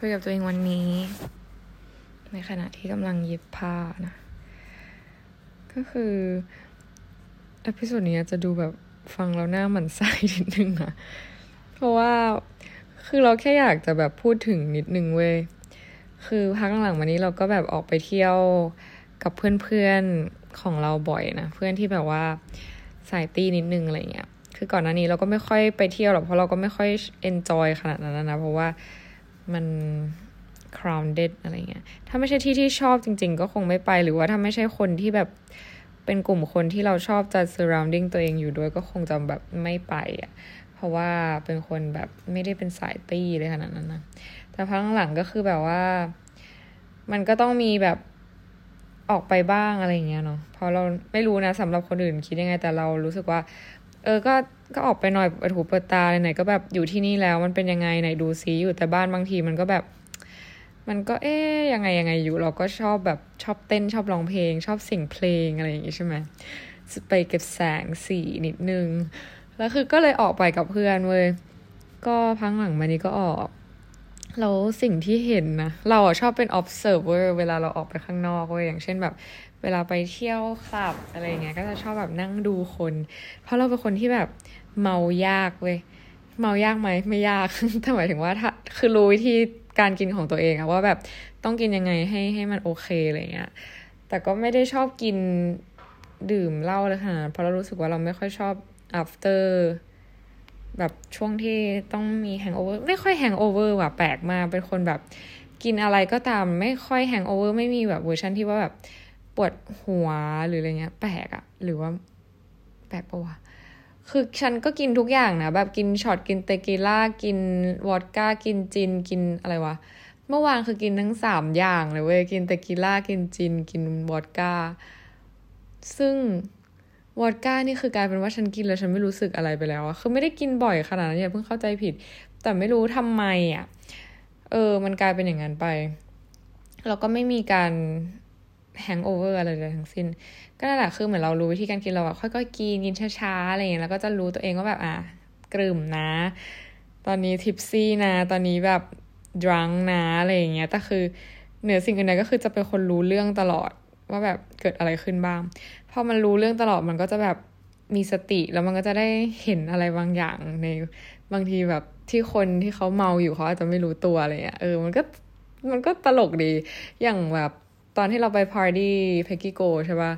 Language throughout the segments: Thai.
คุยกับตัวเองวันนี้ ในขณะที่กำลังเย็บผ้านะ ก็คืออพิโซดนี้จะดูแบบฟังแล้วหน้าหมันไส้นิดนึงนะเพราะว่าคือเราแค่อยากจะแบบพูดถึงนิดนึงเว้ย คือพักหลังๆมานี้เราก็แบบออกไปเที่ยวกับเพื่อนๆของเราบ่อยนะ เพื่อนที่แบบว่าสายตีนิดนึงอะไรเงี้ย คือก่อนหน้านี้เราก็ไม่ค่อยไปเที่ยวหรอกเพราะเราก็ไม่ค่อยเอนจอยขนาดนั้นนะ เพราะว่า มัน crowded อะไรเงี้ย ถ้าไม่ใช่ที่ที่ชอบจริง ๆ ก็คงไม่ไป หรือว่าถ้าไม่ใช่คนที่แบบเป็นกลุ่มคนที่เราชอบจะ surrounding ตัวเองอยู่ด้วยก็คงจะแบบไม่ไปอะ เพราะว่าเป็นคนแบบไม่ได้เป็นสายตี้เลยขนาดนั้นนะ แต่พักหลังก็คือแบบว่า มันก็ต้องมีแบบออกไปบ้างอะไรเงี้ยเนาะ เพราะเราไม่รู้นะสำหรับคนอื่นคิดยังไงแต่เรารู้สึกว่า เออ ก็ ก็ออกไปหน่อยเปิดหูเปิดตาไหนก็แบบอยู่ที่นี่แล้วมันเป็นยังไงไหนดูซิอยู่แต่บ้านบางทีมันก็แบบ มันก็เอ๊ยยังไงยังไงอยู่เราก็ชอบแบบชอบเต้นชอบร้องเพลง ชอบเสียงเพลงอะไรอย่างงี้ใช่ไหมไปเก็บแสงสีนิดนึง แล้วคือก็เลยออกไปกับเพื่อนเว้ยก็พังหลังมานี้ก็ออก แล้วสิ่งที่เห็นนะเราชอบเป็น observer เวลาเราออกไปข้างนอกเว้ยอย่างเช่นแบบ เวลาไปเที่ยวคลับอะไรเงี้ยก็จะชอบแบบนั่งดูคน เพราะเราเป็นคนที่แบบเมายากเว้ยเมายากไหมไม่ยากแต่หมายถึงว่าถ้าคือรู้วิธีการกินของตัวเองอะว่าแบบต้องกินยังไงให้ให้มันโอเคอะไรเงี้ยแต่ก็ไม่ได้ชอบกินดื่มเหล้าเลยค่ะเพราะเรารู้สึกว่าเราไม่ค่อยชอบ after แบบช่วงที่ต้องมี hangover ไม่ค่อย hangover ว่ะแปลกมากเป็นคนแบบกินอะไรก็ตามไม่ค่อย hangover ไม่มีแบบเวอร์ชันที่ว่าแบบปวดหัวหรืออะไรเงี้ย แปลกอะหรือว่า แปลกปะวะคือฉันก็กินทุกอย่างนะ แบบกินช็อตกินเตกิล่ากินวอดก้ากินจินกินอะไรวะ เมื่อวานคือกินทั้งสามอย่างเลยเว้ยกินเตกิล่ากินจิน กินวอดก้า ซึ่ง วอดก้านี่คือกลายเป็นว่าฉันกินแล้วฉันไม่รู้สึกอะไรไปแล้วอะคือไม่ได้กินบ่อยขนาดนั้นอย่าเพิ่งเข้าใจผิด แต่ไม่รู้ทำไมอะเออ มันกลายเป็นอย่างนั้นไป แล้วก็ไม่มีการแฮงโอเวอร์อะไรเลยทั้งสิ้น ก็นั่นแหละคือเหมือนเรารู้วิธีการกินเราอะค่อยๆกินกินช้าๆอะไรอย่างเงี้ยแล้วก็จะรู้ตัวเองว่าแบบอะกลุ่มนะ ตอนนี้ทิปซี่นะ ตอนนี้แบบดรังนะอะไรอย่างเงี้ยแต่คือเหนือสิ่งอื่นใดก็คือจะเป็นคนรู้เรื่องตลอด ว่าแบบเกิดอะไรขึ้นบ้าง พอมันรู้เรื่องตลอดมันก็จะแบบมีสติแล้วมันก็จะได้เห็นอะไรบางอย่างในบางทีแบบที่คนที่เขาเมาอยู่เขาอาจจะไม่รู้ตัวอะไรเงี้ยเออมันก็มันก็ตลกดีอย่างแบบตอนที่เราไปพาร์ตี้เพกิโกใช่ปะ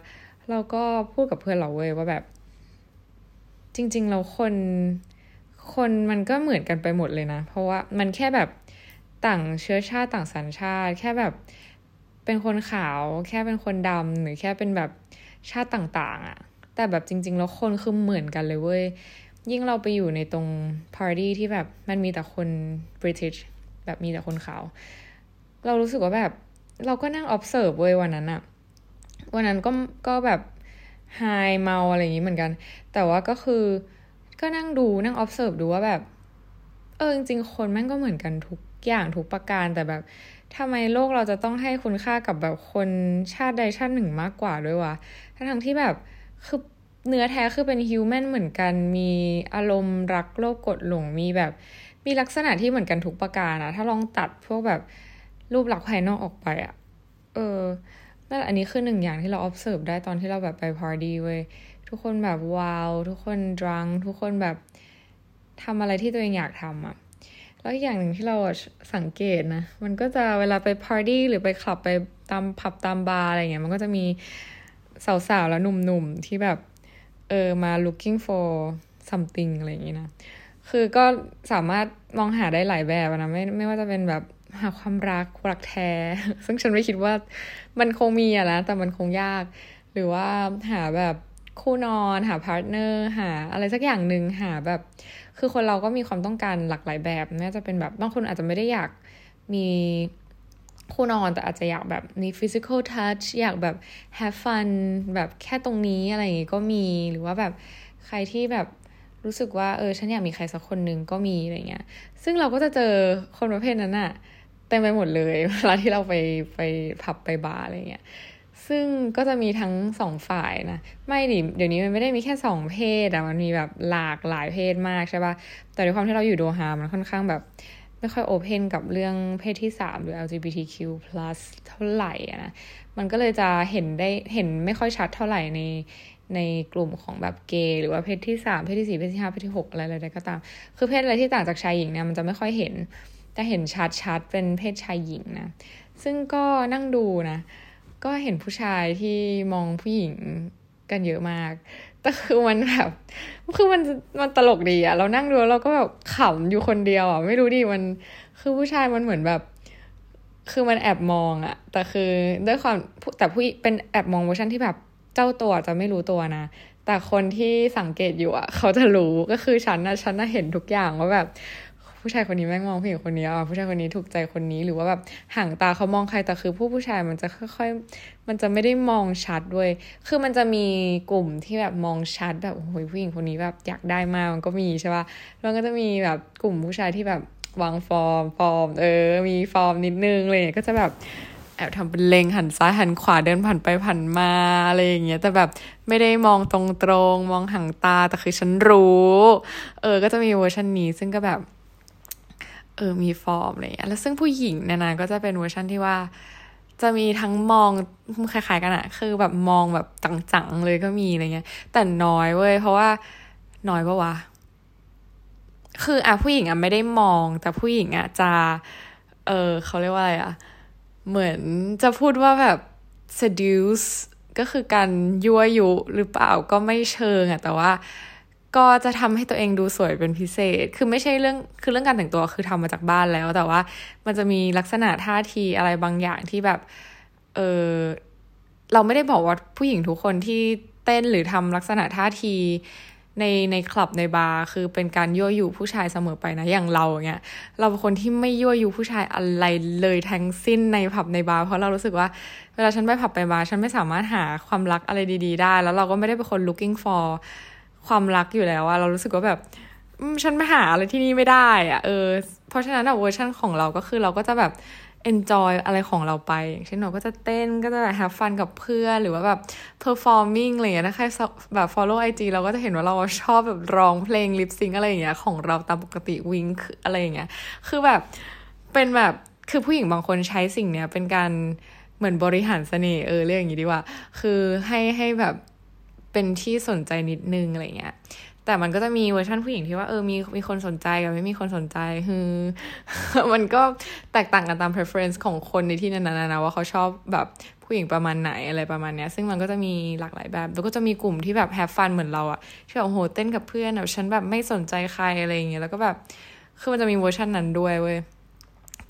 เราก็พูดกับเพื่อนเราเว้ยว่าแบบ จริง ๆ เราคน คนมันก็เหมือนกันไปหมดเลยนะ เพราะว่ามันแค่แบบต่างเชื้อชาติต่างสัญชาติ แค่แบบ เป็นคนขาวแค่เป็นคนดำหรือแค่เป็นแบบชาติต่างๆอะแต่แบบจริง ๆ แล้วคนคือเหมือนกันเลยเว้ย ยิ่งเราไปอยู่ในตรงพาร์ตี้ที่แบบมันมีแต่คนบริ i ิชแบบมีแต่คนขาว เรารู้สึกว่าแบบเราก็นั่ง observe เว้ยวันนั้นอะวันนั้นก็ก็แบบไฮเมาอะไรอย่างนี้เหมือนกัน แต่ว่าก็คือก็นั่งดูนั่ง observe ดูว่าแบบ เออจริง ๆ คนแม่งก็เหมือนกันทุกอย่างทุกประการแต่แบบ ทำไมโลกเราจะต้องให้คุณค่ากับแบบคนชาติใดชาติหนึ่งมากกว่าด้วยวะทั้งที่แบบคือเนื้อแท้คือเป็นฮิวแมนเหมือนกัน มีอารมณ์รักโลกกดหลง มีแบบ มีลักษณะที่เหมือนกันทุกประการอะถ้าลองตัดพวกแบบรูปลักษณ์ภายนอกออกไปอะเออนั่นอันนี้คือหนึ่งอย่างที่เรา observe ได้ตอนที่เราแบบไปพาร์ตี้เว้ย ทุกคนแบบว้าว ทุกคนดรัง ทุกคนแบบทำอะไรที่ตัวเองอยากทำอะ แล้วอีกอย่างหนึ่งที่เราสังเกตนะ มันก็จะเวลาไปพาร์ตี้หรือไปคลับไปตามผับตามบาร์อะไรเงี้ย มันก็จะมีสาวๆ แล้วหนุ่มๆ ที่แบบ เออ มา looking for something อะไรอย่างงี้นะ คือก็สามารถมองหาได้หลายแบบนะ ไม่ไม่ว่าจะเป็นแบบหาความรักรักแท้ ซึ่งฉันไม่คิดว่ามันคงมีอะนะแต่มันคงยาก หรือว่าหาแบบคู่นอน หา partner หาอะไรสักอย่างหนึ่งหาแบบ คือคนเราก็มีความต้องการหลากหลายแบบน่าจะเป็นแบบบางคนอาจจะไม่ได้อยากมีคู่นอนแต่อาจจะอยากแบบมี physical touch อยากแบบ have fun แบบแค่ตรงนี้อะไรอย่างงี้ก็มีหรือว่าแบบใครที่แบบรู้สึกว่าเออฉันอยากมีใครสักคนหนึ่งก็มีอะไรเงี้ย ซึ่งเราก็จะเจอคนประเภทนั้นอะเต็มไปหมดเลยเวลาที่เราไปไปผับไปบาร์อะไรเงี้ย ซึ่งก็จะมีทั้งสองฝ่ายนะ ไม่ดิเดี๋ยวนี้มันไม่ได้มีแค่สองเพศอะมันมีแบบหลากหลายเพศมากใช่ปะแต่ด้วยความที่เราอยู่โดฮา มันค่อนข้างแบบ ไม่ค่อยโอเพนกับเรื่องเพศที่สามหรือ LGBTQ+ เท่าไหร่นะ มันก็เลยจะเห็นได้เห็นไม่ค่อยชัดเท่าไหร่ในในกลุ่มของแบบเกย์หรือว่าเพศที่สามเพศที่สี่เพศที่ห้าเพศที่หกอะไรอะไรก็ตาม คือเพศอะไรที่ต่างจากชายหญิงเนี่ยมันจะไม่ค่อยเห็น แต่เห็นชัดชัดเป็นเพศชายหญิงนะ ซึ่งก็นั่งดูนะ ก็เห็นผู้ชายที่มองผู้หญิงกันเยอะมากแต่คือมันแบบคือมันมันตลกดีอะเรานั่งดูเราก็แบบขำอยู่คนเดียวอะไม่รู้ดิมันคือผู้ชายมันเหมือนแบบ คือมันแอบมองอะแต่คือด้วยความแต่ผู้เป็นแอบมองเวอร์ชันที่แบบเจ้าตัวจะไม่รู้ตัวนะแต่คนที่สังเกตอยู่อะเขาจะรู้ก็คือฉันนะฉันน่ะเห็นทุกอย่างว่าแบบ ผู้ชายคนนี้แม่งมองผู้หญิงคนนี้อะผู้ชายคนนี้ถูกใจคนนี้หรือว่าแบบหางตาเขามองใครแต่คือผู้ผู้ชายมันจะค่อยๆมันจะไม่ได้มองชัดด้วย คือมันจะมีกลุ่มที่แบบมองชัดแบบโอ้ยผู้หญิงคนนี้แบบอยากได้มากมันก็มีใช่ป่ะแล้วก็จะมีแบบกลุ่มผู้ชายที่แบบวางฟอร์มฟอร์ม เออ มีฟอร์มนิดนึงเลยก็จะแบบแอบทำเป็นเล็งหันซ้ายหันขวาเดินผ่านไปผ่านมาอะไรอย่างเงี้ยแต่แบบไม่ได้มองตรงๆมองหางตาแต่คือฉันรู้ เออ ก็จะมีเวอร์ชันนี้ซึ่งก็แบบ เออมีฟอร์มอะไรอย่างเงี้ยแล้วซึ่งผู้หญิงเนี่ยนะก็จะเป็นเวอร์ชันที่ว่า จะมีทั้งมองคล้ายๆกันอะคือแบบมองแบบจังๆเลยก็มีอะไรเงี้ย แต่น้อยเว้ยเพราะว่าน้อยปะวะคืออะผู้หญิงอะไม่ได้มอง แต่ผู้หญิงอะจะ เออเขาเรียกว่าอะไรอะ เหมือนจะพูดว่าแบบ seduce ก็คือการยั่วยุหรือเปล่าก็ไม่เชิงอะแต่ว่า ก็จะทำให้ตัวเองดูสวยเป็นพิเศษ คือไม่ใช่เรื่อง คือเรื่องการแต่งตัวคือทำมาจากบ้านแล้ว แต่ว่ามันจะมีลักษณะท่าทีอะไรบางอย่างที่แบบ เออเราไม่ได้บอกว่าผู้หญิงทุกคนที่เต้นหรือทำลักษณะท่าทีในในคลับในบาร์คือเป็นการยั่วยุผู้ชายเสมอไปนะ อย่างเราเงี้ย เราเป็นคนที่ไม่ยั่วยุผู้ชายอะไรเลยทั้งสิ้นในผับในบาร์เพราะเรารู้สึกว่าเวลาฉันไปผับไปบาร์ฉันไม่สามารถหาความรักอะไรดี ๆ ได้ แล้วเราก็ไม่ได้เป็นคน looking for ความรักอยู่แล้วอะเรารู้สึกว่าแบบฉันไม่หาอะไรที่นี่ไม่ได้อะเออเพราะฉะนั้นเวอร์ชันของเราก็คือเราก็จะแบบ enjoy อะไรของเราไป อย่างเช่นเราก็จะเต้นก็จะแบบ have fun กับเพื่อนหรือว่าแบบ performing อะไรอย่างเงี้ยถ้าใครแบบ follow IG เราก็จะเห็นว่าเราชอบแบบร้องเพลง lip sync อะไรอย่างเงี้ยของเราตามปกติวิงอะไรอย่างเงี้ยคือแบบเป็นแบบคือผู้หญิงบางคนใช้สิ่งเนี้ยเป็นการเหมือนบริหารเสน่ห์เออเรียกอย่างงี้ดีกว่า คือให้ให้แบบ เป็นที่สนใจนิดนึงอะไรเงี้ย แต่มันก็จะมีเวอร์ชันผู้หญิงที่ว่าเออมีมีคนสนใจกับไม่มีคนสนใจคือมันก็แตกต่างกันตาม preference ของคนในที่นั้นนะว่าเขาชอบแบบผู้หญิงประมาณไหนอะไรประมาณเนี้ย ซึ่งมันก็จะมีหลากหลายแบบ แล้วก็จะมีกลุ่มที่แบบแฮปฟันเหมือนเราอะที่แบบโหเต้นกับเพื่อนแบบฉันแบบไม่สนใจใครอะไรอย่างเงี้ยแล้วก็แบบคือมันจะมีเวอร์ชันนั้นด้วยเว้ย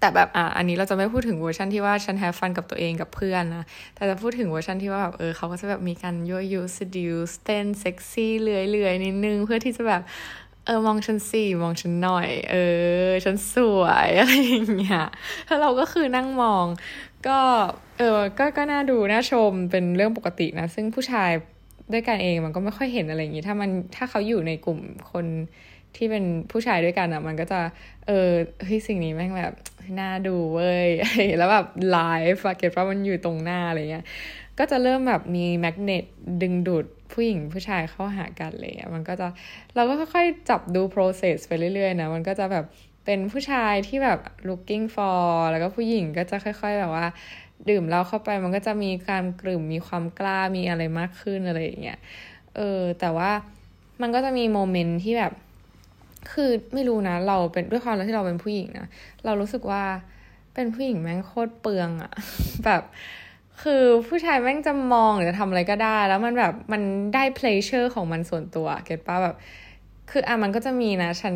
แต่แบบอะอันนี้เราจะไม่พูดถึงเวอร์ชันที่ว่าฉัน have fun กับตัวเองกับเพื่อนนะ แต่จะพูดถึงเวอร์ชันที่ว่าแบบเออเขาก็จะแบบมีการยั่วยุ seduce เต้นเซ็กซี่เลื้อยๆนิดนึงเพื่อที่จะแบบเออมองฉันสิมองฉันหน่อย เออ ฉันสวยอะไรอย่างเงี้ยแล้วเราก็คือนั่งมอง ก็เออก็ก็น่าดูน่าชมเป็นเรื่องปกตินะ ซึ่งผู้ชายด้วยกันเองมันก็ไม่ค่อยเห็นอะไรอย่างงี้ถ้ามันถ้าเขาอยู่ในกลุ่มคน ที่เป็นผู้ชายด้วยกันอะ่ะ มันก็จะ เออเฮ้ยสิ่งนี้แม่งแบบน่าดูเว้ย แล้วแบบไลฟ์เก็ตว่ามันอยู่ตรงหน้าอะไรเงี้ย ก็จะเริ่มแบบมีแมกเนตดึงดูดผู้หญิงผู้ชายเข้าหากันเลยมันก็จะเราก็ค่อยๆจับดู process ไปเรื่อยๆนะมันก็จะแบบเป็นผู้ชายที่แบบ looking for แล้วก็ผู้หญิงก็จะค่อย ๆ แบบว่า ดื่มเราเข้าไปมันก็จะมีการกรึ่มมีความกล้ามีอะไรมากขึ้นอะไรอย่างเงี้ยเออแต่ว่ามันก็จะมีโมเมนต์ที่แบบ คือไม่รู้นะ เราเป็นด้วยความที่เราเป็นผู้หญิงนะเรารู้สึกว่าเป็นผู้หญิงแม่งโคตรเปลืองอะแบบ คือผู้ชายแม่งจะมองหรือทำอะไรก็ได้ แล้วมันแบบมันได้ pleasure ของมันส่วนตัว get ปะแบบ คืออะมันก็จะมีนะ ฉัน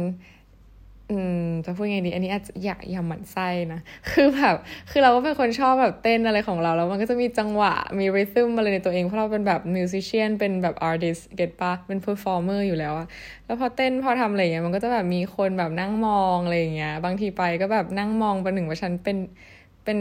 อืมจะพูดไงดี อันนี้อาจจะอย่าอย่าหมั่นไส้นะ คือแบบ คือเราก็เป็นคนชอบแบบเต้นอะไรของเรา แล้วมันก็จะมีจังหวะ มี rhythm อะไรในตัวเอง เพราะเราเป็นแบบ musician เป็นแบบ artist get ปะเป็น performer อยู่แล้วอะแล้วพอเต้นพอทำอะไรเงี้ย มันก็จะแบบมีคนแบบนั่งมองอะไรเงี้ย บางทีไปก็แบบนั่งมองประหนึ่งว่าฉันเป็น เป็น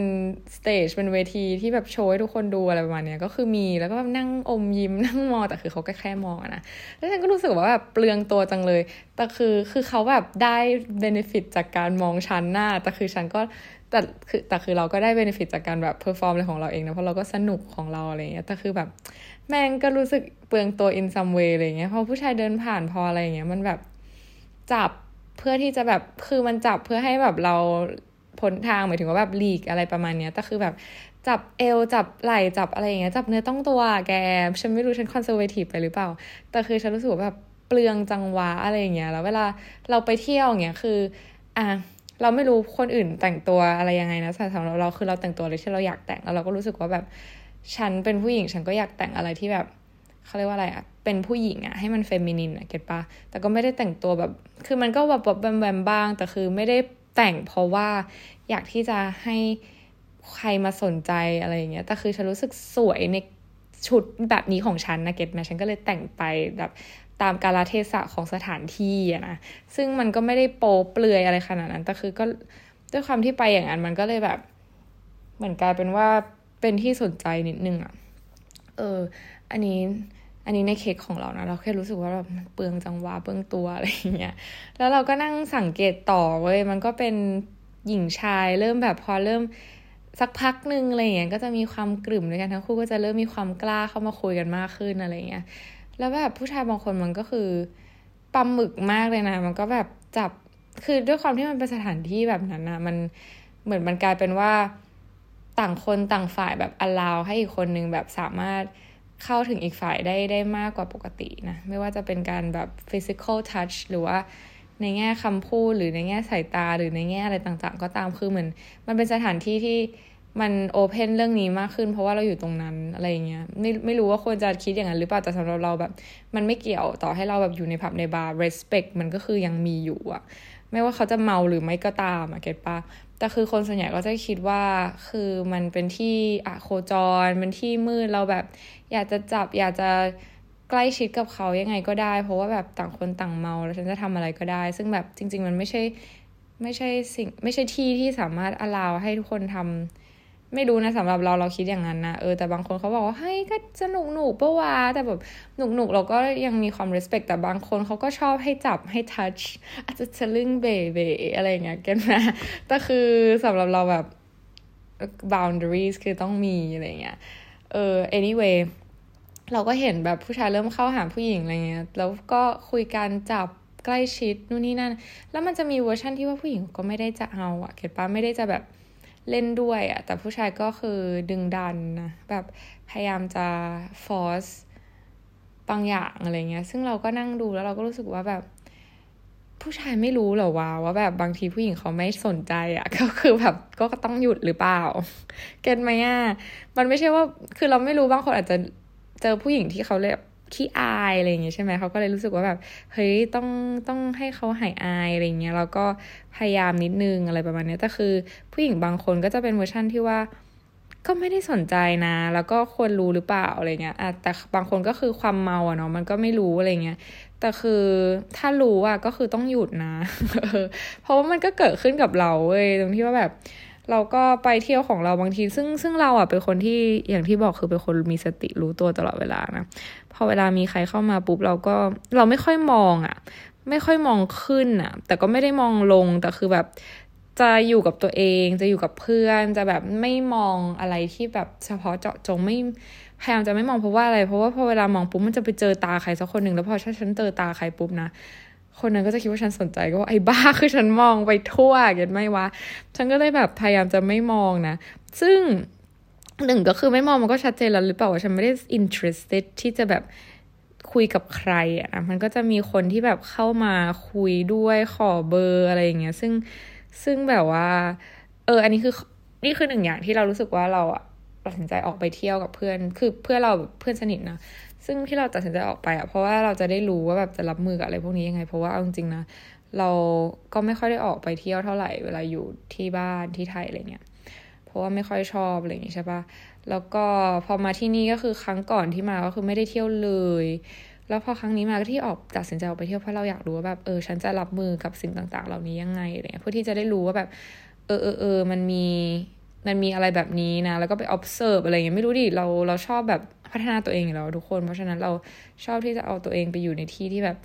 stage เป็นเวทีที่แบบโชว์ให้ทุกคนดูอะไรประมาณนี้ก็คือมีแล้วก็แบบนั่งอมยิ้มนั่งมองแต่คือเขาก็แค่มองอะนะแล้วฉันก็รู้สึกว่าแบบเปลืองตัวจังเลย แต่คือคือเขาแบบได้ benefit จากการมองฉันหน้า แต่คือฉันก็แต่คือแต่คือเราก็ได้ benefit จากการแบบ perform อะไรของเราเองนะเพราะเราก็สนุกของเราอะไรเงี้ยแต่คือแบบแม่งก็รู้สึกเปลืองตัว in some way อะไรเงี้ยพอผู้ชายเดินผ่านพออะไรเงี้ยมันแบบจับเพื่อที่จะแบบคือมันจับเพื่อให้แบบเรา พ้นทางหมายถึงว่าแบบหลีกอะไรประมาณเนี้ยแต่คือแบบจับเอวจับไหล่จับอะไรอย่างเงี้ยจับเนื้อต้องตัวแกฉันไม่รู้ฉัน conservative ไปหรือเปล่า แต่คือฉันรู้สึกแบบเปลืองจังวะอะไรอย่างเงี้ยแล้วเวลาเราไปเที่ยวอย่างเงี้ยคืออะเราไม่รู้คนอื่นแต่งตัวอะไรยังไงนะแต่สำหรับเราคือเราแต่งตัวเลยที่เราอยากแต่งแล้วเราก็รู้สึกว่าแบบฉันเป็นผู้หญิงฉันก็อยากแต่งอะไรที่แบบเขาเรียกว่าอะไรอะเป็นผู้หญิงอะให้มัน feminine อะ get ปะแต่ก็ไม่ได้แต่งตัวแบบ คือมันก็แบบแบบแบมบ้าง แต่คือไม่ได้ แต่งเพราะว่าอยากที่จะให้ใครมาสนใจอะไรอย่างเงี้ยแต่คือฉันรู้สึกสวยในชุดแบบนี้ของฉันนะเก็ตไหมฉันก็เลยแต่งไปแบบตามกาลเทศะของสถานที่อะนะซึ่งมันก็ไม่ได้โปเปลือยอะไรขนาดนั้นแต่คือก็ด้วยความที่ไปอย่างนั้นมันก็เลยแบบ เหมือนกลายเป็นว่าเป็นที่สนใจนิดนึงอะเออ อันนี้ อันนี้ในเค้กของเรานะเราแค่รู้สึกว่าแบบเปลืองจังหวะเปลืองตัวอะไรอย่างเงี้ยแล้วเราก็นั่งสังเกตต่อเว้ยมันก็เป็นหญิงชายเริ่มแบบพอเริ่มสักพักหนึ่งอะไรเงี้ยก็จะมีความกลุ่มด้วยกันทั้งคู่ก็จะเริ่มมีความกล้าเข้ามาคุยกันมากขึ้นอะไรเงี้ยแล้วแบบผู้ชายบางคนมันก็คือปั๊มหมึกมากเลยนะ มันก็แบบจับคือด้วยความที่มันเป็นสถานที่แบบนั้นนะมันเหมือนมันกลายเป็นว่าต่างคนต่างฝ่ายแบบอลาวให้อีกคนนึงแบบสามารถ เข้าถึงอีกฝ่ายได้ได้มากกว่าปกตินะ ไม่ว่าจะเป็นการแบบ physical touch หรือว่าในแง่คำพูดหรือในแง่สายตาหรือในแง่อะไรต่างๆ ก็ตามคือเหมือนมันเป็นสถานที่ที่มันโอเพนเรื่องนี้มากขึ้น เพราะว่าเราอยู่ตรงนั้นอะไรอย่างเงี้ยไม่ไม่รู้ว่าควรจะคิดอย่างนั้นหรือเปล่าแต่สำหรับเราแบบ มันไม่เกี่ยวต่อให้เราแบบอยู่ในผับในบาร์ respect มันก็คือยังมีอยู่อะไม่ว่าเขาจะเมาหรือไม่ก็ตามอะเก็ตปะ แต่คือคนส่วนใหญ่ก็จะคิดว่าคือมันเป็นที่อะโคจรมันที่มืดเราแบบ อยากจะจับอยากจะใกล้ชิดกับเขายังไงก็ได้ เพราะว่าแบบต่างคนต่างเมาแล้วฉันจะทำอะไรก็ได้ ซึ่งแบบจริง ๆ มันไม่ใช่ไม่ใช่สิ่งไม่ใช่ที่ที่สามารถอลาวให้ทุกคนทำ ไม่รู้นะสำหรับเราเราคิดอย่างนั้นนะเออแต่บางคนเขาบอกว่าเฮ้ยก็สนุกหนุกปะวะแต่แบบหนุกหนุกเราก็ยังมีความ respect แต่บางคนเขาก็ชอบให้จับให้ touch อาจจะทะลึ่งเบเบอะไรเงี้ยกันนะแต่คือสำหรับเราแบบ boundaries คือต้องมีอะไรเงี้ยเออ anyway เราก็เห็นแบบผู้ชายเริ่มเข้าหาผู้หญิงอะไรเงี้ย แล้วก็คุยกันจับใกล้ชิดนู่นนี่นั่น แล้วมันจะมีเวอร์ชั่นที่ว่าผู้หญิงก็ไม่ได้จะเอาอะ get ปะไม่ได้จะแบบ เล่นด้วยอะแต่ผู้ชายก็คือดึงดันนะแบบพยายามจะ force บางอย่างอะไรเงี้ย ซึ่งเราก็นั่งดูแล้วเราก็รู้สึกว่าแบบ ผู้ชายไม่รู้หรอว่าว่าแบบบางทีผู้หญิงเขาไม่สนใจอะก็คือแบบก็ต้องหยุดหรือเปล่า เก็ตไหมอะมันไม่ใช่ว่าคือเราไม่รู้บางคนอาจจะเจอผู้หญิงที่เขาเลย ขี้อายอะไรอย่างเงี้ยใช่ไหมเขาก็เลยรู้สึกว่าแบบเฮ้ยต้องต้องให้เขาหายอายอะไรเงี้ยแล้วก็พยายามนิดนึงอะไรประมาณนี้แต่คือ ผู้หญิงบางคนก็จะเป็นเวอร์ชั่นที่ว่าก็ไม่ได้สนใจนะ แล้วก็ควรรู้หรือเปล่าอะไรเงี้ยแต่บางคนก็คือความเมาอะเนาะมันก็ไม่รู้อะไรเงี้ยแต่คือถ้ารู้อะก็คือต้องหยุดนะ เพราะว่ามันก็เกิดขึ้นกับเราเว้ยตรงที่ว่าแบบ เราก็ไปเที่ยวของเราบางที ซึ่งซึ่งเราอะเป็นคนที่อย่างที่บอกคือเป็นคนมีสติรู้ตัวตลอดเวลานะ พอเวลามีใครเข้ามาปุ๊บเราก็เราไม่ค่อยมองอะ ไม่ค่อยมองขึ้นอะ แต่ก็ไม่ได้มองลงแต่คือแบบจะอยู่กับตัวเองจะอยู่กับเพื่อนจะแบบไม่มองอะไรที่แบบเฉพาะเจาะจงไม่พยายามจะไม่มองเพราะว่าอะไร เพราะว่าพอเวลามองปุ๊บมันจะไปเจอตาใครสักคนหนึ่งแล้วพอฉันเจอตาใครปุ๊บนะคนนั้นก็จะคิดว่าฉันสนใจก็ว่าไอ้บ้าคือฉันมองไปทั่วเก็ตไหมวะฉันก็เลยแบบพยายามจะไม่มองนะ ซึ่ง หนึ่งก็คือไม่มองมันก็ชัดเจนแล้วหรือเปล่าว่าฉันไม่ได้ interested ที่จะแบบคุยกับใครอะนะมันก็จะมีคนที่แบบเข้ามาคุยด้วยขอเบอร์อะไรอย่างเงี้ย ซึ่งซึ่งแบบว่า เออ อันนี้คือนี่คือหนึ่งอย่างที่เรารู้สึกว่าเราอะตัดสินใจออกไปเที่ยวกับเพื่อน คือเพื่อนเราเพื่อนสนิทนะ ซึ่งที่เราตัดสินใจออกไปอะเพราะว่าเราจะได้รู้ว่าแบบจะรับมือกับอะไรพวกนี้ยังไง เพราะว่าเอาจริงๆนะ เราก็ไม่ค่อยได้ออกไปเที่ยวเท่าไหร่เวลาอยู่ที่บ้านที่ไทยอะไรเงี้ย ราะว่าไม่ค่อยชอบอะไรอย่างงี้ใช่ปะแล้วก็พอมาที่นี่ก็คือครั้งก่อนที่มาก็คือไม่ได้เที่ยวเลย แล้วพอครั้งนี้มาก็ที่ออกตัดสินใจออกไปเที่ยวเพราะเราอยากรู้ว่าแบบเออฉันจะรับมือกับสิ่งต่าง ๆ เหล่านี้ยังไงอะไรเงี้ยเพื่อที่จะได้รู้ว่าแบบ เออเออเออมันมีมันมีอะไรแบบนี้นะ แล้วก็ไป observe อะไรเงี้ยไม่รู้ดิเราเราชอบแบบพัฒนาตัวเองอยู่แล้วทุกคน เพราะฉะนั้นเราชอบที่จะเอาตัวเองไปอยู่ในที่ที่แบบ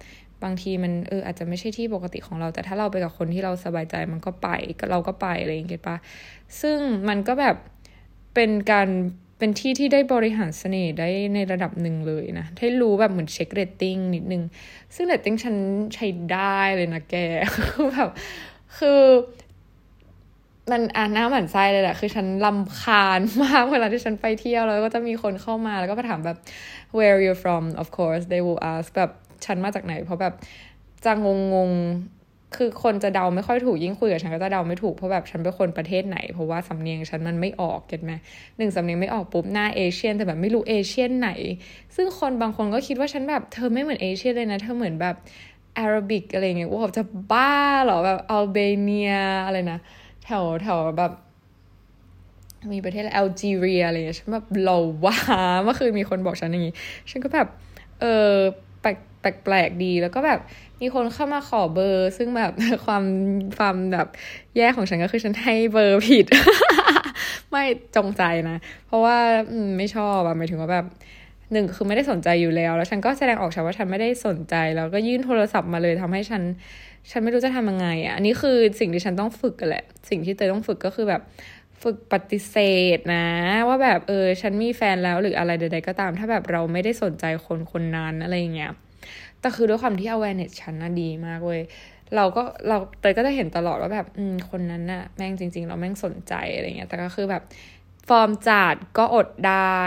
บางทีมันเอออาจจะไม่ใช่ที่ปกติของเรา แต่ถ้าเราไปกับคนที่เราสบายใจมันก็ไปเราก็ไปอะไรอย่างเงี้ยปะซึ่งมันก็แบบเป็นการเป็นที่ที่ได้บริหารเสน่ห์ได้ในระดับหนึ่งเลยนะให้รู้แบบเหมือนเช็คเรตติ้งนิดนึง ซึ่งเรตติ้งฉันใช้ได้เลยนะแกคือแบบคือมันอ่านน่าหมั่นไส้เลยแหละ คือฉันรำคาญมากเวลาที่ฉันไปเที่ยวแล้วก็จะมีคนเข้ามาแล้วก็มาถามแบบ where you from of course they will ask แบบ ฉันมาจากไหน เพราะแบบจะงงงคือคนจะเดาไม่ค่อยถูกยิ่งคุยกับฉันก็จะเดาไม่ถูกเพราะแบบฉันเป็นคนประเทศไหน เพราะว่าสำเนียงฉันมันไม่ออกเก็ตไหมหนึ่งสำเนียงไม่ออกปุ๊บหน้าเอเชียนแต่แบบไม่รู้เอเชียนไหน ซึ่งคนบางคนก็คิดว่าฉันแบบเธอไม่เหมือนเอเชียนเลยนะ เธอเหมือนแบบอาหรับิกอะไรเงี้ยว่าจะบ้าเหรอแบบอัลเบเนียอะไรนะแถวแถวแบบ มีประเทศอะไรแอลจีเรียอะไรเงี้ยฉันแบบเราว้าเมื่อคืนมีคนบอกฉันอย่างงี้ ฉันก็แบบเออ ปลกแปลกดี แล้วก็แบบมีคนเข้ามาขอเบอร์ ซึ่งแบบความความแบบแย่ของฉันก็คือฉันให้เบอร์ผิด ไม่จงใจนะ เพราะว่าไม่ชอบอะหมายถึงว่าแบบหนึ่งคือไม่ได้สนใจอยู่แล้ว แล้วฉันก็แสดงออกฉันว่าฉันไม่ได้สนใจ แล้วก็ยื่นโทรศัพท์มาเลยทำให้ฉัน ฉันไม่รู้จะทำยังไงอะอันนี้คือสิ่งที่ฉันต้องฝึกกันแหละ สิ่งที่เตยต้องฝึกก็คือแบบฝึกปฏิเสธนะ ว่าแบบเออฉันมีแฟนแล้วหรืออะไรใด ๆ ก็ตาม ถ้าแบบเราไม่ได้สนใจคนคนนั้นอะไรอย่างเงี้ย แต่คือด้วยความที่ awareness ฉันน่ะดีมากเว้ยเราก็เราเตยก็จะเห็นตลอดว่าแบบอืมคนนั้นน่ะแม่งจริง ๆ เราแม่งสนใจอะไรเงี้ยแต่ก็คือแบบฟอร์มจัดก็อดได้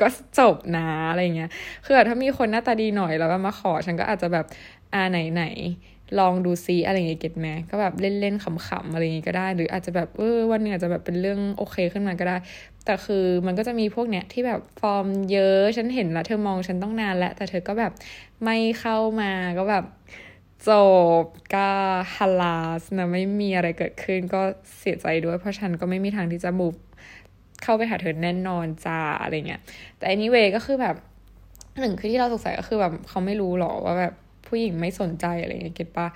ก็จบนะอะไรเงี้ยคือถ้ามีคนหน้าตาดีหน่อยแล้วมาขอฉันก็อาจจะแบบอ่าไหนไหน ลองดูซิอะไรเงี้ยเก็ตไหมก็แบบเล่นๆขำๆอะไรเงี้ยก็ได้ หรืออาจจะแบบเออวันนึงอาจจะแบบเป็นเรื่องโอเคขึ้นมาก็ได้ แต่คือมันก็จะมีพวกเนี้ยที่แบบฟอร์มเยอะฉันเห็นแล้วเธอมองฉันต้องนานแล้วแต่เธอก็แบบไม่เข้ามาก็แบบจบก็ฮาลาสนะไม่มีอะไรเกิดขึ้นก็เสียใจด้วย เพราะฉันก็ไม่มีทางที่จะมูฟเข้าไปหาเธอแน่นอนจ้าอะไรเงี้ยแต่ anyway ก็คือแบบหนึ่งคือที่เราสงสัยก็คือแบบเขาไม่รู้หรอว่าแบบ ผู้หญิงไม่สนใจอะไรเงี้ยเก็ตปะ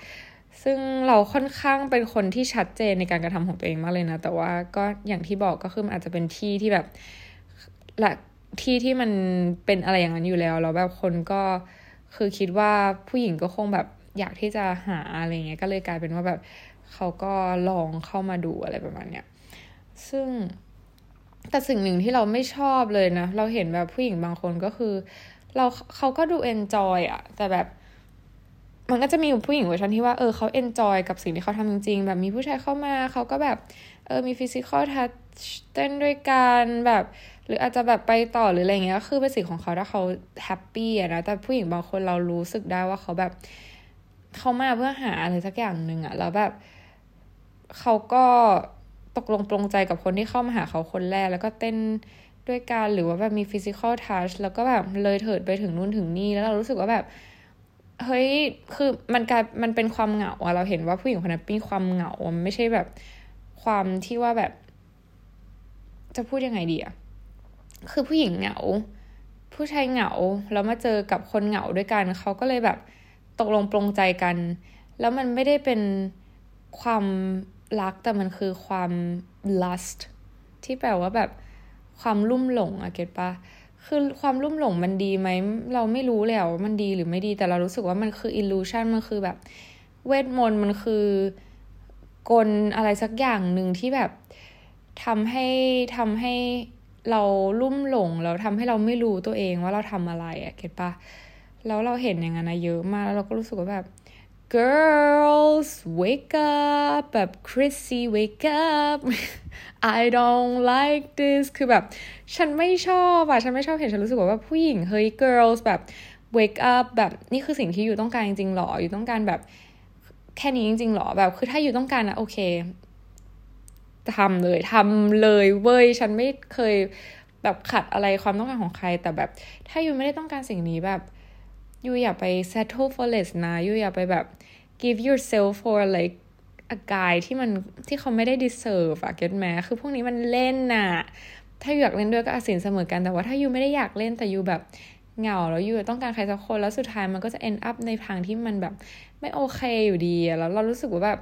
ซึ่งเราค่อนข้างเป็นคนที่ชัดเจนในการกระทำของตัวเองมากเลยนะ แต่ว่าก็อย่างที่บอกก็คืออาจจะเป็นที่ที่แบบละที่ที่มันเป็นอะไรอย่างนั้นอยู่แล้วแล้วแบบคนก็คือคิดว่าผู้หญิงก็คงแบบอยากที่จะหาอะไรเงี้ยก็เลยกลายเป็นว่าแบบเขาก็ลองเข้ามาดูอะไรประมาณเนี้ยซึ่งแต่สิ่งหนึ่งที่เราไม่ชอบเลยนะ เราเห็นแบบผู้หญิงบางคนก็คือ เราเขาก็ดู enjoy อะแต่แบบ มันก็จะมีผู้หญิงเวอร์ชันที่ว่าเออเขา enjoy กับสิ่งที่เขาทำจริงๆ แบบมีผู้ชายเข้ามาเขาก็แบบเออมี physical touch เต้นด้วยกันแบบ หรืออาจจะแบบไปต่อหรืออะไรเงี้ยคือเป็นสิ่งของเขาถ้าเขาแฮปปี้อะนะแต่ผู้หญิงบางคนเรารู้สึกได้ว่าเขาแบบเขามาเพื่อหาอะไรสักอย่างหนึ่งอะแล้วแบบเขาก็ตกลงปรงใจกับคนที่เข้ามาหาเขาคนแรก แล้วก็เต้นด้วยกันหรือว่าแบบมีฟิสิกอลทัชแล้วก็แบบเลยเถิดไปถึงนู่นถึงนี่แล้วเรารู้สึกว่าแบบ เฮ้ยคือมันกลายมันเป็นความเหงาอะเราเห็นว่าผู้หญิงคนนั้นมีความเหงาไม่ใช่แบบความที่ว่าแบบ จะพูดยังไงดีอะคือผู้หญิงเหงา ผู้ชายเหงาแล้วมาเจอกับคนเหงาด้วยกันเขาก็เลยแบบตกลงปรงใจกัน แล้วมันไม่ได้เป็นความรักแต่มันคือความ lust ที่แปลว่าแบบความลุ่มหลงอะเก็ตปะ คือความรุ่มหลงมันดีไหม เราไม่รู้แล้วมันดีหรือไม่ดี แต่เรารู้สึกว่ามันคืออิลูชันมันคือแบบเวทมนต์มันคือกลอะไรสักอย่างหนึ่งที่แบบทำให้ทำให้เราลุ่มหลงแล้วทำให้เราไม่รู้ตัวเองว่าเราทำอะไรอะเก็ตปะแล้วเราเห็นอย่างนั้นนะเยอะมากแล้วเราก็รู้สึกว่าแบบ girls wake up แบบ Chrissy wake up I don't like this คือแบบ ฉันไม่ชอบอะฉันไม่ชอบเห็นฉันรู้สึกว่าผู้หญิงเฮ้ย girls แบบ wake up แบบนี่คือสิ่งที่อยู่ต้องการจริงๆหรอ อยู่ต้องการแบบแค่นี้จริงๆหรอ แบบคือถ้าอยู่ต้องการนะโอเคทำเลยทำเลยเว้ย ฉันไม่เคยแบบขัดอะไรความต้องการของใคร แต่แบบ ถ้าอยู่ไม่ได้ต้องการสิ่งนี้แบบ ยูอย่าไป settle for less นะยูอย่าไปแบบ give yourself for like a guy ที่มันที่เขาไม่ได้ deserve อะ get ไหมคือพวกนี้มันเล่นน่ะ ถ้าอยู่อยากเล่นด้วยก็อาศินเสมอกันแต่ว่าถ้ายูไม่ได้อยากเล่นแต่ยูแบบเหงาแล้วยูต้องการใครสักคนแล้วสุดท้ายมันก็จะ end up ในทางที่มันแบบไม่โอเคอยู่ดี แล้วเรารู้สึกว่าแบบ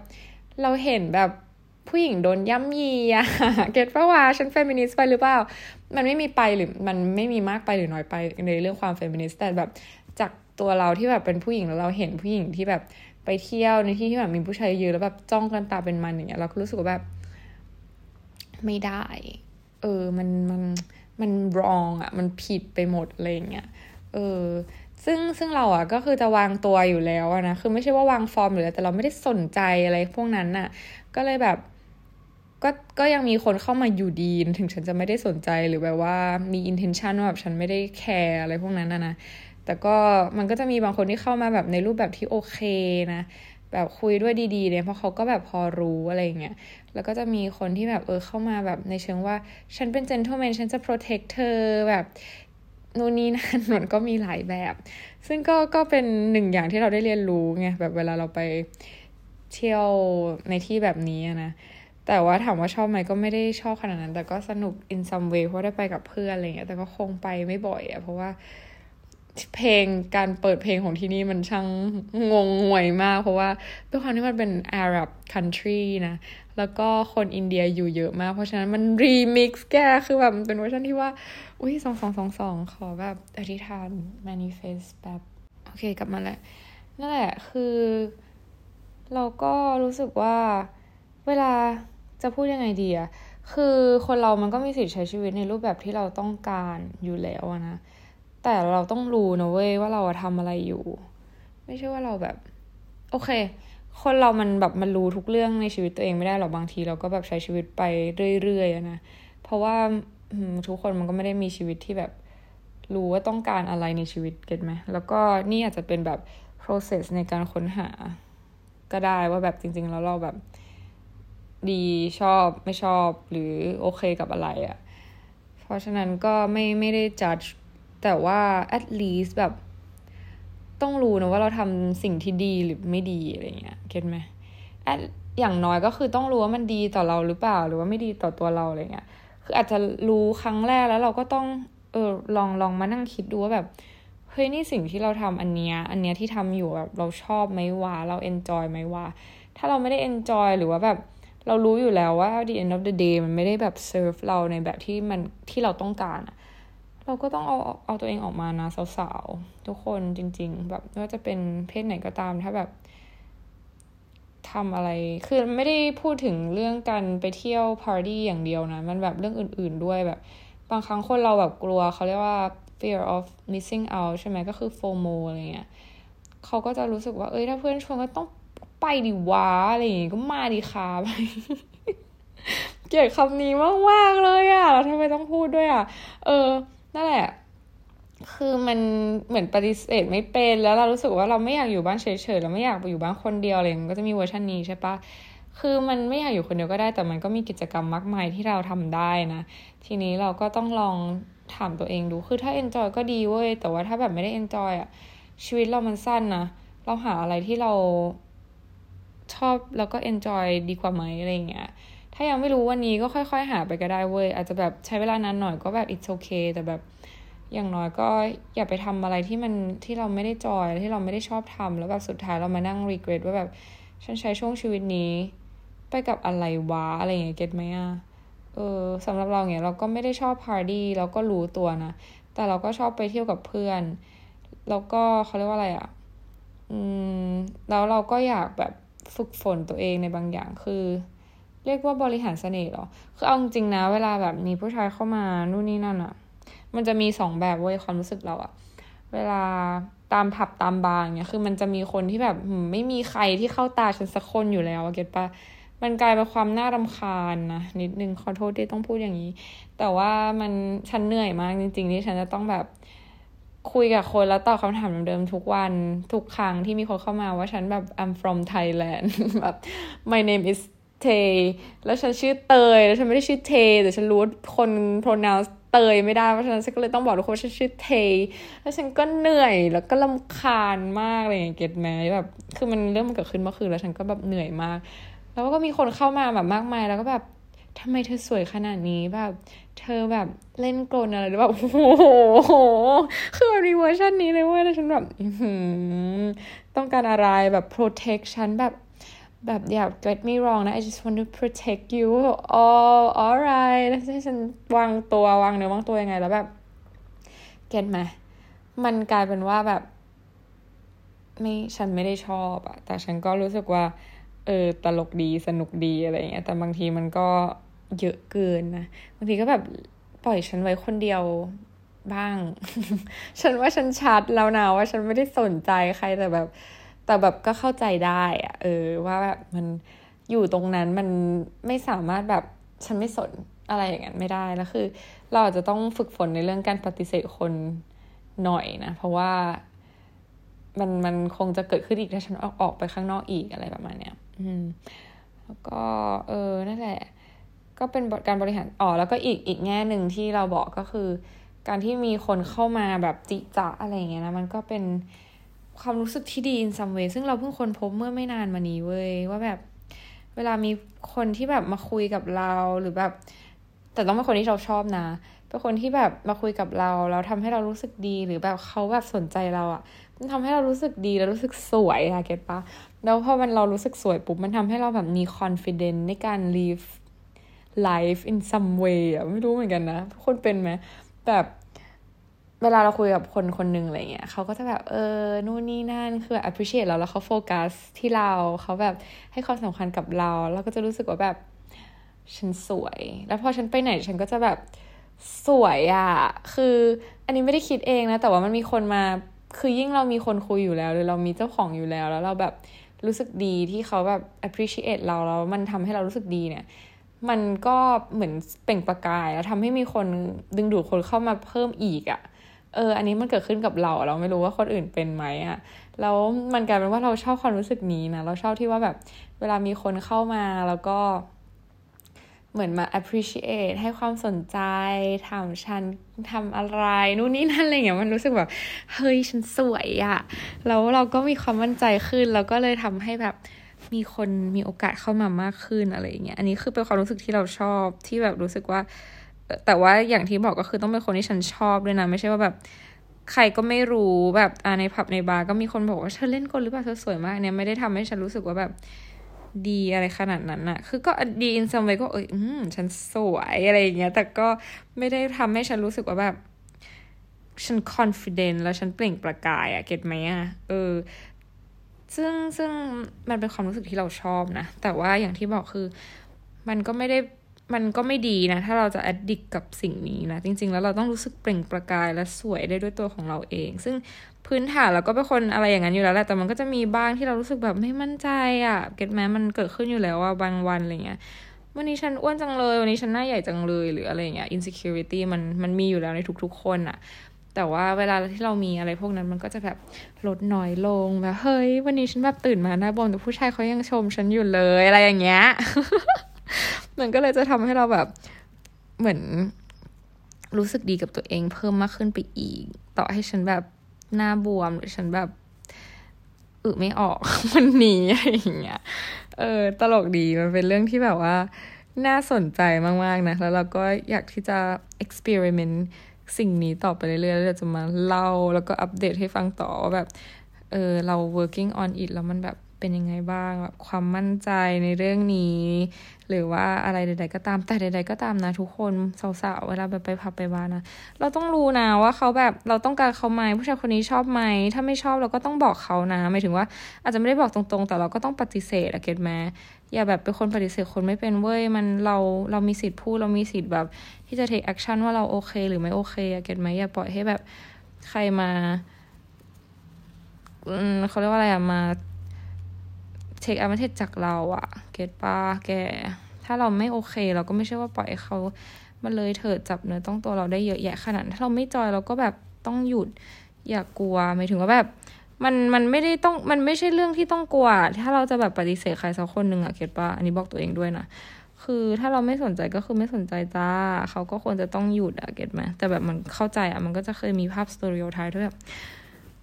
เราเห็นแบบ ผู้หญิงโดนย่ำยีอะ get ปะว่าฉันเฟมินิสต์ไปหรือเปล่า มันไม่มีไปหรือมันไม่มีมากไปหรือน้อยไปในเรื่องความเฟมินิสต์แต่แบบจากตัวเราที่แบบเป็นผู้หญิงแล้วเราเห็นผู้หญิงที่แบบไปเที่ยวในที่ที่แบบมีผู้ชายเยอะแล้วแบบจ้องกันตาเป็นมันอย่างเงี้ยเราก็รู้สึกว่าแบบ ไม่ได้ เออมันมันมัน wrong อะมันผิดไปหมดอะไรเงี้ยเออซึ่งซึ่งเราอะก็คือจะวางตัวอยู่แล้วนะคือไม่ใช่ว่าวางฟอร์มหรือแต่เราไม่ได้สนใจอะไรพวกนั้นน่ะก็เลยแบบ ก็ก็ยังมีคนเข้ามาอยู่ดีถึงฉันจะไม่ได้สนใจหรือแบบว่ามี intention ว่าแบบฉันไม่ได้แคร์อะไรพวกนั้นนะนะแต่ก็มันก็จะมีบางคนที่เข้ามาแบบในรูปแบบที่โอเคนะ แบบคุยด้วยดีๆเนี่ยเพราะเขาก็แบบพอรู้อะไรเงี้ยแล้วก็จะมีคนที่แบบเออเข้ามาแบบในเชิงว่า ฉันเป็น gentleman ฉันจะ protect เธอแบบนู่นนี่นั่นมันก็มีหลายแบบ ซึ่งก็ก็เป็นหนึ่งอย่างที่เราได้เรียนรู้ไงแบบเวลาเราไปเที่ยวในที่แบบนี้นะ แต่ว่าถามว่าชอบไหมก็ไม่ได้ชอบขนาดนั้น แต่ก็สนุก in some way เพราะได้ไปกับเพื่อนอะไรเงี้ย แต่ก็คงไปไม่บ่อยอะเพราะว่าเพลงการเปิดเพลงของที่นี่มันช่างงงงวยมาก เพราะว่าด้วยความที่มันเป็น Arab country นะ แล้วก็คนอินเดียอยู่เยอะมาก เพราะฉะนั้นมันรีมิกซ์แกคือแบบเป็นเวอร์ชันที่ว่า อุ้ยสองสองสองสองขอแบบอธิษฐาน manifest แบบโอเคกลับมาแล้วนั่นแหละคือ เราก็รู้สึกว่าเวลา จะพูดยังไงดีอะคือคนเรามันก็มีสิทธิ์ใช้ชีวิตในรูปแบบที่เราต้องการอยู่แล้วนะ แต่เราต้องรู้นะเว้ยว่าเราทำอะไรอยู่ ไม่ใช่ว่าเราแบบ โอเค คนเรามันแบบมันรู้ทุกเรื่องในชีวิตตัวเองไม่ได้หรอกบางที เราก็แบบใช้ชีวิตไปเรื่อยๆนะเพราะว่าทุกคนมันก็ไม่ได้มีชีวิตที่แบบรู้ว่าต้องการอะไรในชีวิตเก็ตไหมแล้วก็นี่อาจจะเป็นแบบ process ในการค้นหา ก็ได้ว่าแบบจริง ๆ แล้วเราแบบ ดีชอบไม่ชอบหรือโอเคกับอะไรอะ่ะ เพราะฉะนั้นก็ไม่ไม่ได้ judge แต่ว่า at least แบบ ต้องรู้นะว่าเราทำสิ่งที่ดีหรือไม่ดีอะไรเงี้ยเก็ตไหมอย่างน้อยก็คือต้องรู้ว่ามันดีต่อเราหรือเปล่า หรือว่าไม่ดีต่อตัวเราอะไรเงี้ย คืออาจจะรู้ครั้งแรกแล้วเราก็ต้องเออลองลองมานั่งคิดดูว่าแบบเฮ้ยนี่สิ่งที่เราทำอันเนี้ยอันเนี้ยที่ทำอยู่แบบเราชอบไหมวะเรา enjoy ไหมวะถ้าเราไม่ได้ enjoy หรือว่าแบบ เรารู้อยู่แล้วว่า the end of the day มันไม่ได้แบบเซิร์ฟเราในแบบที่มันที่เราต้องการอะเราก็ต้องเอาเอาตัวเองออกมานะสาวๆ ทุกคนจริง ๆ แบบไม่ว่าจะเป็นเพศไหนก็ตามถ้าแบบทำอะไร คือไม่ได้พูดถึงเรื่องการไปเที่ยวพาร์ตี้อย่างเดียวนะ มันแบบเรื่องอื่น ๆด้วยแบบ บางครั้งคนเราแบบกลัวเขาเรียกว่า fear of missing out ใช่ไหมก็คือ FOMO อะไรเงี้ยเขาก็จะรู้สึกว่า เอ้ยถ้าเพื่อนชวนก็ต้อง ไปดิวะอะไรอย่างงี้ก็มาดิค่ะไปเกลียดคำนี้มากๆเลยอะ่ะแล้วทำไมต้องพูดด้วยอะ่ะ เออ นั่นแหละ คือมันเหมือนปฏิเสธไม่เป็นแล้วเรารู้สึกว่าเราไม่อยากอยู่บ้านเฉยๆเราไม่อยากไปอยู่บ้านคนเดียวอะไรมันก็จะมีเวอร์ชันนี้ใช่ปะคือมันไม่อยากอยู่คนเดียวก็ได้ แต่มันก็มีกิจกรรมมากมายที่เราทำได้นะ ทีนี้เราก็ต้องลองถามตัวเองดู คือถ้า enjoy ก็ดีเว้ย แต่ว่าถ้าแบบไม่ได้ enjoy อะชีวิตเรามันสั้นนะ เราหาอะไรที่เรา ชอบแล้วก็ enjoy ดีกว่าไหมอะไรเงี้ยถ้ายังไม่รู้วันนี้ก็ค่อยๆ หาไปก็ได้เว้ย อาจจะแบบใช้เวลานานหน่อยก็แบบ it's okay แต่แบบอย่างน้อยก็อย่าไปทำอะไรที่มันที่เราไม่ได้ joy ที่เราไม่ได้ชอบทำแล้วแบบสุดท้ายเรามานั่ง regret ว่าแบบฉันใช้ช่วงชีวิตนี้ ไปกับอะไรวะอะไรอย่างเงี้ย get ไหมอะเออสำหรับเราเนี่ยเราก็ไม่ได้ชอบพาร์ตี้เราก็รู้ตัวนะ แต่เราก็ชอบไปเที่ยวกับเพื่อน แล้วก็เขาเรียกว่าอะไรอะ อืมแล้วเราก็อยากแบบ ฝึกฝนตัวเองในบางอย่างคือ เรียกว่าบริหารเสน่ห์หรอ คือเอาจริงนะ เวลาแบบมีผู้ชายเข้ามานู่นนี่นั่นอะมันจะมีสองแบบเว้ยความรู้สึกเราอะเวลาตามผับตามบาร์เนี่ยคือมันจะมีคนที่แบบไม่มีใครที่เข้าตาฉันสักคนอยู่แล้วเก็ตปะมันกลายเป็นความน่ารำคาญนะนิดนึงขอโทษที่ต้องพูดอย่างนี้ แต่ว่ามันฉันเหนื่อยมากจริง ๆ ที่ฉันจะต้องแบบ คุยกับคนแล้วตอบคำถามเดิมๆทุกวันทุกครั้งที่มีคนเข้ามาว่าฉันแบบ I'm from Thailand แบบ my name is เทแล้วฉันชื่อเตย แล้วฉันไม่ได้ชื่อเท แต่ฉันรู้คน pronounce เตยไม่ได้เพราะฉะนั้นฉันก็เลยต้องบอกทุกคนฉันชื่อเท แล้วฉันก็เหนื่อยแล้วก็ลำคาญมากเลยเก็ตแมแบบคือมันเรื่องมันเกิดขึ้นเมื่อคืนแล้วฉันก็แบบเหนื่อยมาก แล้วก็มีคนเข้ามาแบบมากมายแล้วก็แบบ ทำไมเธอสวยขนาดนี้แบบ เธอแบบเล่นกลอะไรหรือแบบโอ้โหคือแบบมีเวอร์ชันนี้เลยเว้ยแล้วฉันแบบต้องการอะไรแบบ protection แบบแบบอย่า get me wrong นะ I just want to protect you oh alright แล้วให้ฉันวางตัววางเนื้อวางตัวยังไงแล้วแบบ get ไหมมันกลายเป็นว่าแบบ ไม่ฉันไม่ได้ชอบอะแต่ฉันก็รู้สึกว่า เออตลกดีสนุกดีอะไรเงี้ยแต่บางทีมันก็ เยอะเกินนะบางทีก็แบบปล่อยฉันไว้คนเดียวบ้าง ฉันว่าฉันชัดแล้วนะว่าฉันไม่ได้สนใจใครแต่แบบ แต่แบบก็เข้าใจได้อะเออ ว่าแบบมันอยู่ตรงนั้นมันไม่สามารถแบบฉันไม่สนอะไรอย่างนั้นไม่ได้แล้วคือ เราอาจจะต้องฝึกฝนในเรื่องการปฏิเสธคนหน่อยนะ เพราะว่ามันมันคงจะเกิดขึ้นอีกถ้าฉันออกออกไปข้างนอกอีกอะไรประมาณเนี้ย อืม แล้วก็ เออนั่นแหละ ก็เป็นการบริหารอ๋อแล้วก็อีกอีกแง่หนึ่งที่เราบอกก็คือ การที่มีคนเข้ามาแบบจิจะอะไรเงี้ยนะมันก็เป็นความรู้สึกที่ดี in some way ซึ่งเราเพิ่งค้นพบเมื่อไม่นานมานี้เว้ยว่าแบบ เวลามีคนที่แบบมาคุยกับเราหรือแบบ แต่ต้องเป็นคนที่เราชอบนะเป็นคนที่แบบมาคุยกับเราแล้วทำให้เรารู้สึกดีหรือแบบเขาแบบสนใจเราอะ่ะมันทำให้เรารู้สึกดีแล้วรู้สึกสวยอะเก็ตปะแล้วพอมันเรารู้สึกสวยปุ๊บมันทำให้เราแบบมี confidence ในการ live life in some way อะไม่รู้เหมือนกันนะทุกคนเป็นไหมแบบเวลาเราคุยกับคนคนหนึ่งอะไรเงี้ยเขาก็จะแบบเออนู่นนี่นั่นคือ appreciate เราแล้วเขาโฟกัสที่เราเขาแบบให้ความสำคัญกับเรา เราก็จะรู้สึกว่าแบบฉันสวย แล้วพอฉันไปไหนฉันก็จะแบบสวยอะ่ะ คืออันนี้ไม่ได้คิดเองนะ แต่ว่ามันมีคนมา คือยิ่งเรามีคนคุยอยู่แล้ว หรือเรามีเจ้าของอยู่แล้ว แล้วเราแบบรู้สึกดีที่เขาแบบ appreciate เราแล้วมันทำให้เรารู้สึกดีเนี่ย มันก็เหมือนเปล่งประกาย แล้วทำให้มีคนดึงดูดคนเข้ามาเพิ่มอีกอะ่ะเออ อันนี้มันเกิดขึ้นกับเรา เราไม่รู้ว่าคนอื่นเป็นไหมอะ่ะ แล้วมันกลายเป็นว่าเราชอบความรู้สึกนี้นะ เราชอบที่ว่าแบบ เวลามีคนเข้ามาแล้วก็ เหมือนมา appreciate ให้ความสนใจ ถามฉันทำอะไร นู่นนี่นั่นอะไรเงี้ย มันรู้สึกแบบ เฮ้ย ฉันสวยอะแล้วเราก็มีความมั่นใจขึ้น แล้วก็เลยทำให้แบบ มีคนมีโอกาสเข้ามามากขึ้นอะไรอย่างเงี้ย อันนี้คือเป็นความรู้สึกที่เราชอบที่แบบรู้สึกว่า แต่ว่าอย่างที่บอกก็คือต้องเป็นคนที่ฉันชอบด้วยนะ ไม่ใช่ว่าแบบใครก็ไม่รู้แบบอ่าในผับในบาร์ก็มีคนบอกว่าเธอเล่นกลหรือเปล่าเธอสวยมากเนี่ยไม่ได้ทำให้ฉันรู้สึกว่าแบบดีอะไรขนาดนั้นอะคือก็ดี in some way ก็เอออืมฉันสวยอะไรอย่างเงี้ย แต่ก็ไม่ได้ทำให้ฉันรู้สึกว่าแบบฉันคอนฟ ident แล้วฉันเปล่งประกายอะ get ไหมอะเออ ซึ่งซึ่งมันเป็นความรู้สึกที่เราชอบนะ แต่ว่าอย่างที่บอกคือมันก็ไม่ได้มันก็ไม่ดีนะ ถ้าเราจะ addict กับสิ่งนี้นะ จริง ๆ แล้วเราต้องรู้สึกเปล่งประกายและสวยได้ด้วยตัวของเราเอง ซึ่งพื้นฐานเราก็เป็นคนอะไรอย่างนั้นอยู่แล้วแหละ แต่มันก็จะมีบ้างที่เรารู้สึกแบบไม่มั่นใจอะ่ะ เก็ตแม้มันเกิดขึ้นอยู่แล้วว่าบางวันอะไรเงี้ย วันนี้ฉันอ้วนจังเลย วันนี้ฉันหน้าใหญ่จังเลย หรืออะไรเงี้ย insecurity มันมันมีอยู่แล้วในทุกๆคนอะ่ะ แต่ว่าเวลาที่เรามีอะไรพวกนั้นมันก็จะแบบลดน้อยลงแบบเฮ้ย วันนี้ฉันแบบตื่นมาหน้าบนแต่ผู้ชายเขายังชมฉันอยู่เลยอะไรอย่างเงี้ย มันก็เลยจะทำให้เราแบบเหมือนรู้สึกดีกับตัวเองเพิ่มมากขึ้นไปอีก ต่อให้ฉันแบบหน้าบวมหรือฉันแบบอึไม่ออกวันนี้อะไรอย่างเงี้ย เออ ตลกดีมันเป็นเรื่องที่แบบว่า น่าสนใจมาก ๆ นะ แล้วเราก็อยากที่จะ experiment สิ่งนี้ต่อไปเรื่อยๆแล้วจะมาเล่าแล้วก็อัปเดตให้ฟังต่อว่าแบบเออเรา working on it แล้วมันแบบเป็นยังไงบ้างแบบความมั่นใจในเรื่องนี้ หรือว่าอะไรใด ๆ ก็ตามแต่ใด ๆ ก็ตามนะ ทุกคนสาวๆเวลาแบบไปพับไปบาร์นะเราต้องรู้นะว่าเขาแบบเราต้องการเขาไหมผู้ชายคนนี้ชอบไหมถ้าไม่ชอบเราก็ต้องบอกเขานะหมายถึงว่า อาจจะไม่ได้บอกตรงๆ แต่เราก็ต้องปฏิเสธอะเก็ตไหมอย่าแบบเป็นคนปฏิเสธคนไม่เป็นเว้ยมันเราเรามีสิทธิ์พูดเรามีสิทธิ์แบบ ที่จะ take action ว่าเราโอเค หรือไม่โอเคอะเก็ตไหมอย่าปล่อยให้แบบใครมาอืมเขาเรียกว่าอะไรอะมา เทคอ d v a n t a g e จากเราอะget ปะแก ถ้าเราไม่โอเค เราก็ไม่ใช่ว่าปล่อยเขามาเลยเถิดจับเนื้อต้องตัวเราได้เยอะแยะขนาดถ้าเราไม่ joy เราก็แบบต้องหยุดอย่ากลัวหมายถึงว่าแบบมันมันไม่ได้ต้องมันไม่ใช่เรื่องที่ต้องกลัว ถ้าเราจะแบบปฏิเสธใครสักคนหนึ่งอะ get ปะอันนี้บอกตัวเองด้วยนะคือถ้าเราไม่สนใจก็คือไม่สนใจจ้า เขาก็ควรจะต้องหยุดอะ get ไหมแต่แบบมันเข้าใจอะมันก็จะเคยมีภาพ stereotype ที่แบบ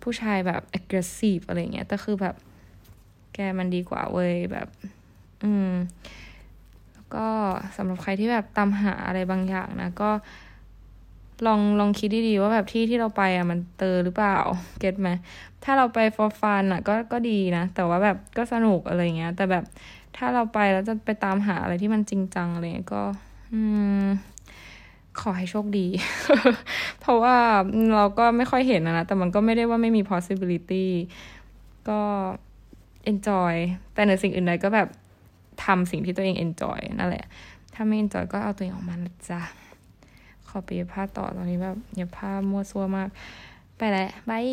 ผู้ชายแบบ aggressive อะไรเงี้ยแต่คือแบบ แกมันดีกว่าเว้ยแบบ อืม แล้วก็สำหรับใครที่แบบตามหาอะไรบางอย่างนะ ก็ ลองลองคิดดีๆว่าแบบที่ที่เราไปอะมันเตอหรือเปล่า เก็ตไหมถ้าเราไป for fun อะ ก็ก็ดีนะ แต่ว่าแบบก็สนุกอะไรเงี้ย แต่แบบถ้าเราไปแล้วจะไปตามหาอะไรที่มันจริงจังอะไรเงี้ยก็ อืมขอให้โชคดี เพราะว่าเราก็ไม่ค่อยเห็นนะแต่มันก็ไม่ได้ว่าไม่มี possibility ก็ enjoy แต่ในสิ่งอื่นใดก็แบบทำสิ่งที่ตัวเอง enjoy นั่นแหละ ถ้าไม่ enjoy ก็เอาตัวเองออกมานะจ๊ะ ขอไปผ้าต่อตอนนี้แบบเย็บผ้ามั่วซั่วมาก ไปแล้วบาย